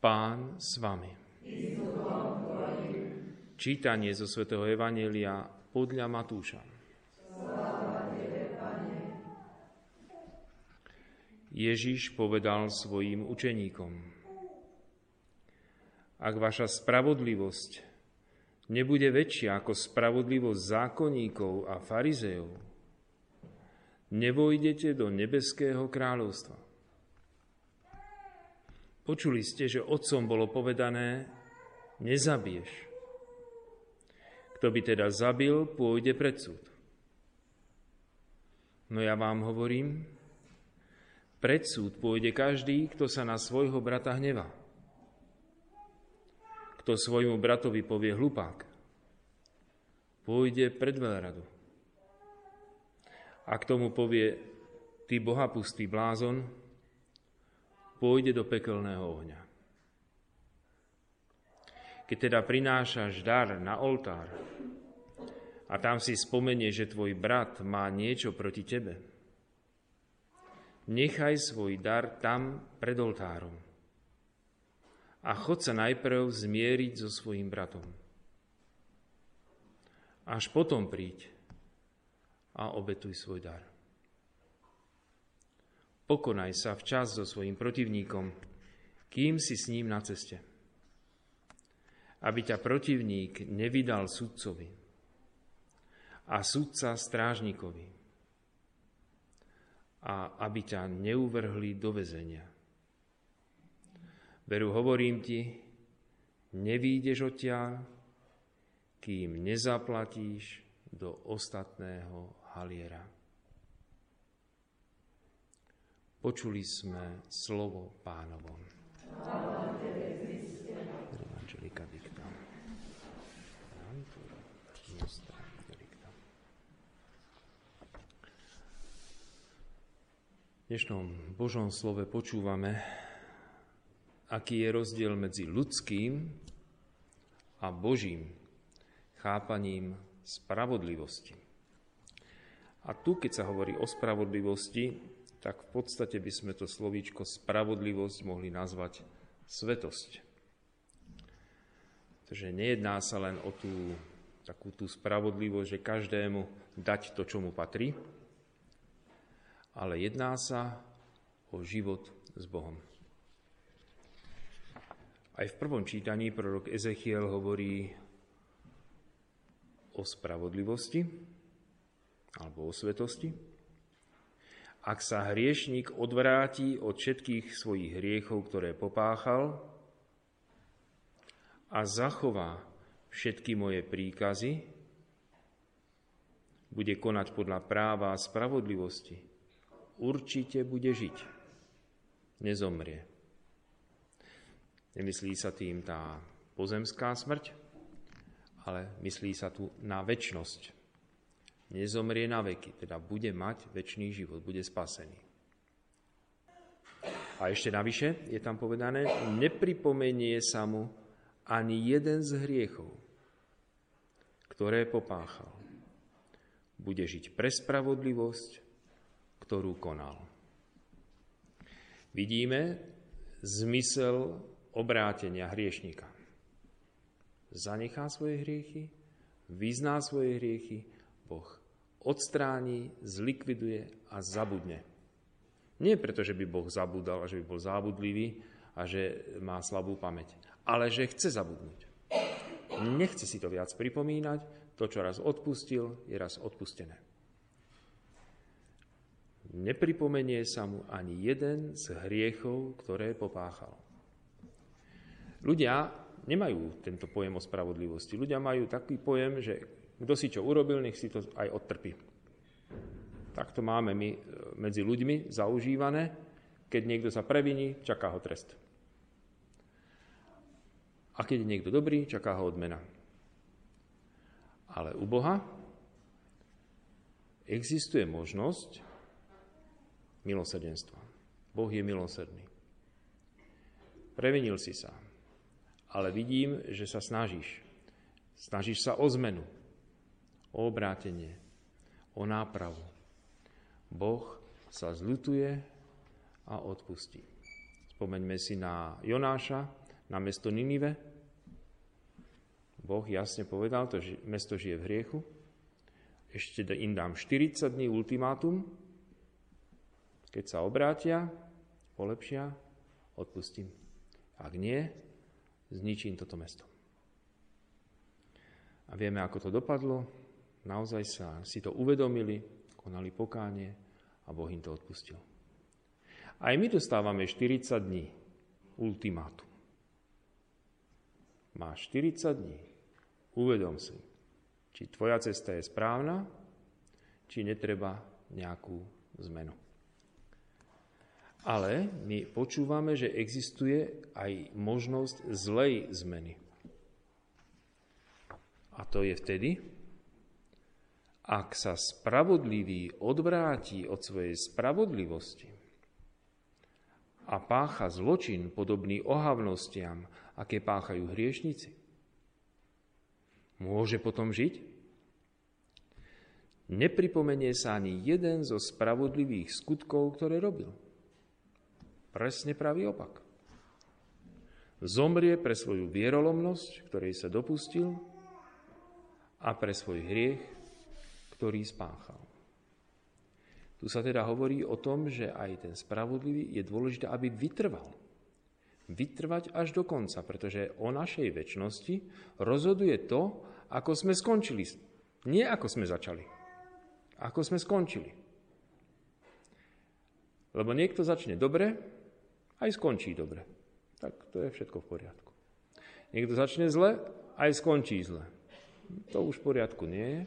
Pán s vami. Čítanie zo svätého Evanielia podľa Matúša. Ježiš povedal svojim učeníkom, ak vaša spravodlivosť nebude väčšia ako spravodlivosť zákonníkov a farizejov, nevojdete do nebeského kráľovstva. Počuli ste, že otcom bolo povedané, nezabiješ. Kto by teda zabil, pôjde pred súd. No ja vám hovorím, pred súd pôjde každý, kto sa na svojho brata hnevá. Kto svojmu bratovi povie hlupák, pôjde pred veľradu. A k tomu povie, ty bohapustý blázon, pôjde do pekelného ohňa. Keď teda prinášaš dar na oltár a tam si spomenie, že tvoj brat má niečo proti tebe, nechaj svoj dar tam pred oltárom. A chod sa najprv zmieriť so svojim bratom. Až potom príď a obetuj svoj dar. Pokonaj sa včas so svojim protivníkom, kým si s ním na ceste. Aby ťa protivník nevydal sudcovi a sudca strážnikovi a aby ťa neuvrhli do vezenia. Veru, hovorím ti, nevídeš odtiaľ, kým nezaplatíš do ostatného haliera. Počuli sme slovo pánovom. Evangelika dictam. dnešnom Božom slove počúvame, aký je rozdiel medzi ľudským a Božím chápaním spravodlivosti. A tu, keď sa hovorí o spravodlivosti, tak v podstate by sme to slovíčko spravodlivosť mohli nazvať svetosť. Takže nejedná sa len o tú takú tú spravodlivosť, že každému dať to, čo mu patrí, ale jedná sa o život s Bohom. Aj v prvom čítaní prorok Ezechiel hovorí o spravodlivosti alebo o svetosti. Ak sa hriešnik odvráti od všetkých svojich hriechov, ktoré popáchal a zachová všetky moje príkazy, bude konať podľa práva a spravodlivosti, určite bude žiť. Nezomrie. Nemyslí sa tým tá pozemská smrť, ale myslí sa tu na väčnosť. Nezomrie na veky, teda bude mať väčší život, bude spasený. A ešte navyše je tam povedané, nepripomenie sa mu ani jeden z hriechov, ktoré popáchal. Bude žiť pre spravodlivosť, ktorú konal. Vidíme zmysel obrátenia hriešnika. Zanechá svoje hriechy, vyzná svoje hriechy, Boh odstráni, zlikviduje a zabudne. Nie preto, že by Boh zabudal a že by bol zábudlivý a že má slabú pamäť, ale že chce zabudnúť. Nechce si to viac pripomínať, to, čo raz odpustil, je raz odpustené nepripomenie sa mu ani jeden z hriechov, ktoré popáchal. Ľudia nemajú tento pojem o spravodlivosti. Ľudia majú taký pojem, že kto si čo urobil, nech si to aj odtrpí. Tak to máme my e, medzi ľuďmi zaužívané. Keď niekto sa previní, čaká ho trest. A keď je niekto dobrý, čaká ho odmena. Ale u Boha existuje možnosť, milosrdenstva. Boh je milosrdný. Previnil si sa, ale vidím, že sa snažíš. Snažíš sa o zmenu, o obrátenie, o nápravu. Boh sa zľutuje a odpustí. Spomeňme si na Jonáša, na mesto Ninive. Boh jasne povedal, to že mesto žije v hriechu. Ešte im dám 40 dní ultimátum. Keď sa obrátia, polepšia, odpustím. Ak nie, zničím toto mesto. A vieme, ako to dopadlo. Naozaj sa si to uvedomili, konali pokánie a Boh im to odpustil. Aj my dostávame 40 dní ultimátum. Máš 40 dní. Uvedom si, či tvoja cesta je správna, či netreba nejakú zmenu. Ale my počúvame, že existuje aj možnosť zlej zmeny. A to je vtedy, ak sa spravodlivý odvráti od svojej spravodlivosti a pácha zločin podobný ohavnostiam, aké páchajú hriešnici, môže potom žiť? Nepripomenie sa ani jeden zo spravodlivých skutkov, ktoré robil. Presne pravý opak. Zomrie pre svoju vierolomnosť, ktorej sa dopustil, a pre svoj hriech, ktorý spáchal. Tu sa teda hovorí o tom, že aj ten spravodlivý je dôležité, aby vytrval. Vytrvať až do konca, pretože o našej väčšnosti rozhoduje to, ako sme skončili. Nie ako sme začali. Ako sme skončili. Lebo niekto začne dobre, aj skončí dobre. Tak to je všetko v poriadku. Niekto začne zle, aj skončí zle. To už v poriadku nie je,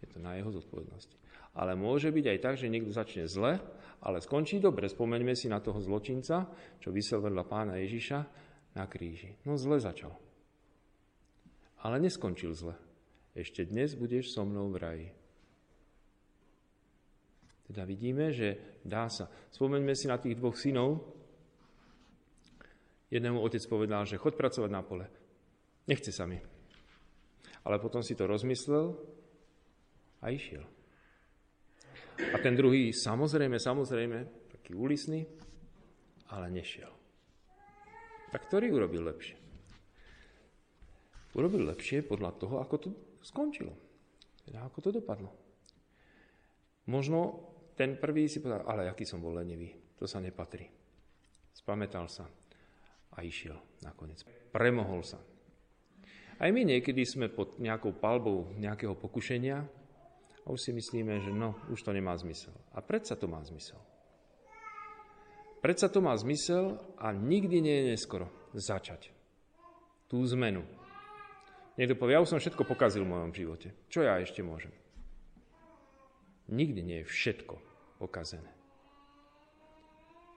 je to na jeho zodpovednosti. Ale môže byť aj tak, že niekto začne zle, ale skončí dobre. Spomeňme si na toho zločinca, čo vysel vedľa pána Ježiša na kríži. No zle začal. Ale neskončil zle. Ešte dnes budeš so mnou v raji. Teda vidíme, že dá sa. Spomeňme si na tých dvoch synov, Jednému otec povedal, že chod pracovať na pole. Nechce sa mi. Ale potom si to rozmyslel a išiel. A ten druhý, samozrejme, samozrejme, taký ulisný, ale nešiel. Tak ktorý urobil lepšie? Urobil lepšie podľa toho, ako to skončilo. Teda ako to dopadlo. Možno ten prvý si povedal, ale aký som bol lenivý, to sa nepatrí. Spametal sa a išiel nakoniec. Premohol sa. Aj my niekedy sme pod nejakou palbou nejakého pokušenia a už si myslíme, že no, už to nemá zmysel. A predsa to má zmysel. Predsa to má zmysel a nikdy nie je neskoro začať tú zmenu. Niekto povie, ja už som všetko pokazil v mojom živote. Čo ja ešte môžem? Nikdy nie je všetko pokazené.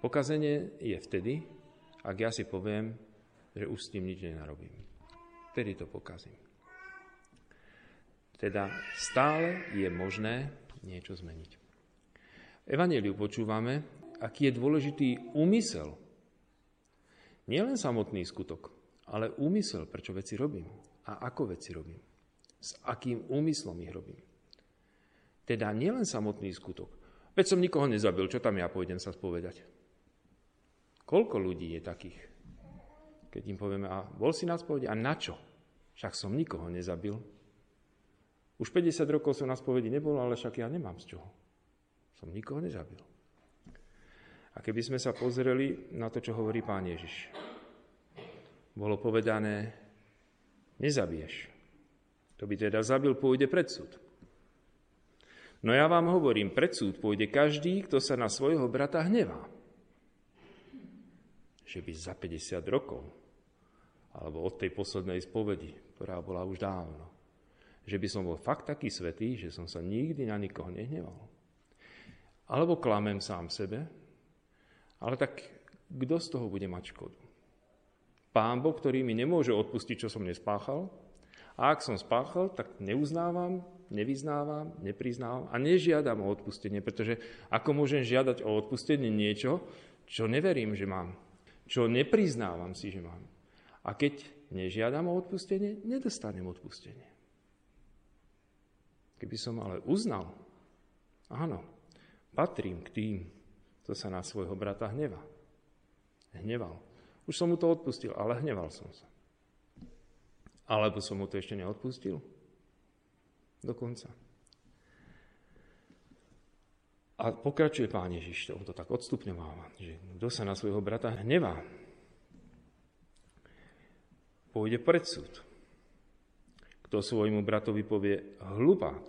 Pokazenie je vtedy, ak ja si poviem, že už s tým nič nenarobím. Vtedy to pokazím. Teda stále je možné niečo zmeniť. Evangeliu počúvame, aký je dôležitý úmysel. Nie len samotný skutok, ale úmysel, prečo veci robím a ako veci robím. S akým úmyslom ich robím. Teda nielen samotný skutok. Veď som nikoho nezabil, čo tam ja pôjdem sa spovedať. Koľko ľudí je takých? Keď im povieme, a bol si na spovedi? A na čo? Však som nikoho nezabil. Už 50 rokov som na spovedi nebol, ale však ja nemám z čoho. Som nikoho nezabil. A keby sme sa pozreli na to, čo hovorí pán Ježiš. Bolo povedané, nezabiješ. To by teda zabil, pôjde pred súd. No ja vám hovorím, pred súd pôjde každý, kto sa na svojho brata hnevá že by za 50 rokov, alebo od tej poslednej spovedi, ktorá bola už dávno, že by som bol fakt taký svetý, že som sa nikdy na nikoho nehneval. Alebo klamem sám sebe, ale tak kto z toho bude mať škodu? Pán Boh, ktorý mi nemôže odpustiť, čo som nespáchal, a ak som spáchal, tak neuznávam, nevyznávam, nepriznávam a nežiadam o odpustenie, pretože ako môžem žiadať o odpustenie niečo, čo neverím, že mám čo nepriznávam si, že mám. A keď nežiadam o odpustenie, nedostanem odpustenie. Keby som ale uznal, áno, patrím k tým, kto sa na svojho brata hneva. Hneval. Už som mu to odpustil, ale hneval som sa. Alebo som mu to ešte neodpustil? Dokonca. A pokračuje Pán Ježiš, on to tak odstupňováva, že kto sa na svojho brata hnevá, pôjde pred súd. Kto svojmu bratovi povie hlupák,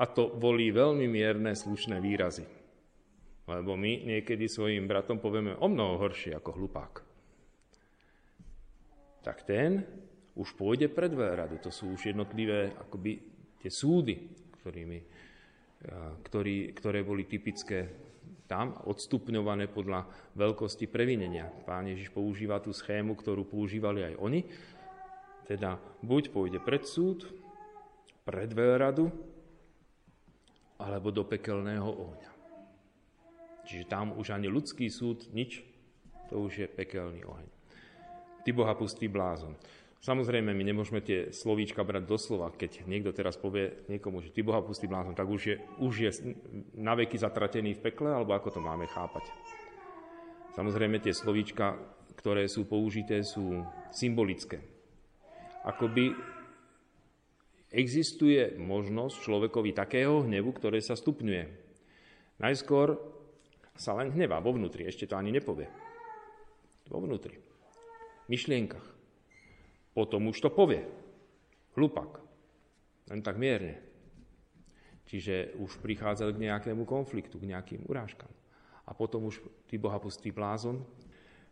a to volí veľmi mierne slušné výrazy. Lebo my niekedy svojim bratom povieme o mnoho horšie ako hlupák. Tak ten už pôjde pred veľradu. To sú už jednotlivé akoby tie súdy, ktorými, ktorý, ktoré boli typické tam, odstupňované podľa veľkosti previnenia. Pán Ježiš používa tú schému, ktorú používali aj oni. Teda buď pôjde pred súd, pred veľradu, alebo do pekelného ohňa. Čiže tam už ani ľudský súd, nič, to už je pekelný oheň. Ty Boha pustý blázon. Samozrejme, my nemôžeme tie slovíčka brať doslova. Keď niekto teraz povie niekomu, že ty Boha pustý blázon, tak už je, už je na veky zatratený v pekle, alebo ako to máme chápať. Samozrejme, tie slovíčka, ktoré sú použité, sú symbolické. Akoby existuje možnosť človekovi takého hnevu, ktoré sa stupňuje. Najskôr sa len hnevá vo vnútri, ešte to ani nepovie. Vo vnútri. V myšlienkach. Potom už to povie. Hlupak. Len tak mierne. Čiže už prichádza k nejakému konfliktu, k nejakým urážkam. A potom už ty bohapustý blázon,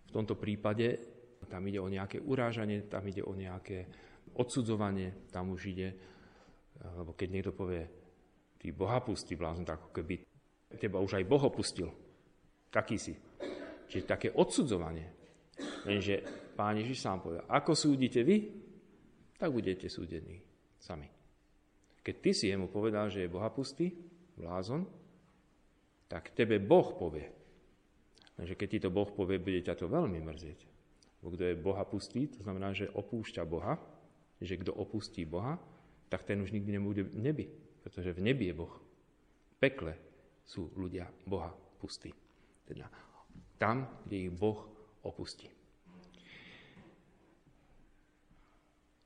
v tomto prípade tam ide o nejaké urážanie, tam ide o nejaké odsudzovanie, tam už ide, lebo keď niekto povie, ty bohapustý blázon, tak ako keby teba už aj Boh opustil. Taký si. Čiže také odsudzovanie. Lenže Pán Ježiš sám povedal, ako súdite vy, tak budete súdení sami. Keď ty si jemu povedal, že je bohapustý, blázon, tak tebe Boh povie. Lenže keď ti to Boh povie, bude ťa to veľmi mrzieť. Kto je bohapustý, to znamená, že opúšťa Boha, že kto opustí Boha, tak ten už nikdy nebude v nebi, pretože v nebi je Boh. V pekle sú ľudia Boha pustí. Teda tam, kde ich Boh opustí.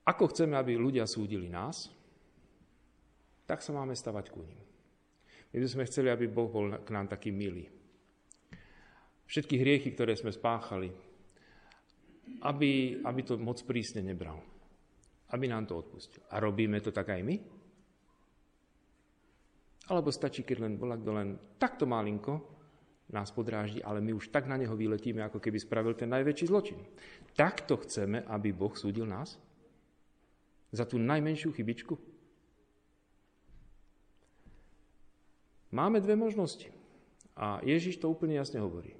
Ako chceme, aby ľudia súdili nás, tak sa máme stavať ku ním. My by sme chceli, aby Boh bol k nám taký milý. Všetky hriechy, ktoré sme spáchali, aby, aby to moc prísne nebral. Aby nám to odpustil. A robíme to tak aj my? Alebo stačí, keď len bola kto len takto malinko nás podráždi, ale my už tak na neho vyletíme, ako keby spravil ten najväčší zločin. Takto chceme, aby Boh súdil nás? Za tú najmenšiu chybičku? Máme dve možnosti. A Ježiš to úplne jasne hovorí.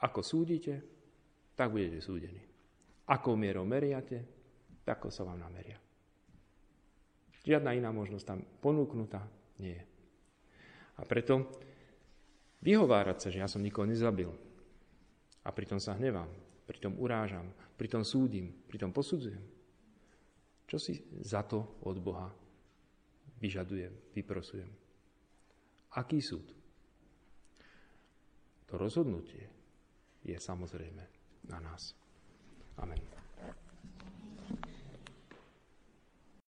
Ako súdite, tak budete súdení. Ako mierou meriate, tak sa vám nameria. Žiadna iná možnosť tam ponúknutá nie je. A preto vyhovárať sa, že ja som nikoho nezabil a pritom sa hnevám, pritom urážam, pritom súdim, pritom posudzujem, čo si za to od Boha vyžadujem, vyprosujem? Aký súd? To rozhodnutie je samozrejme na nás. Amen.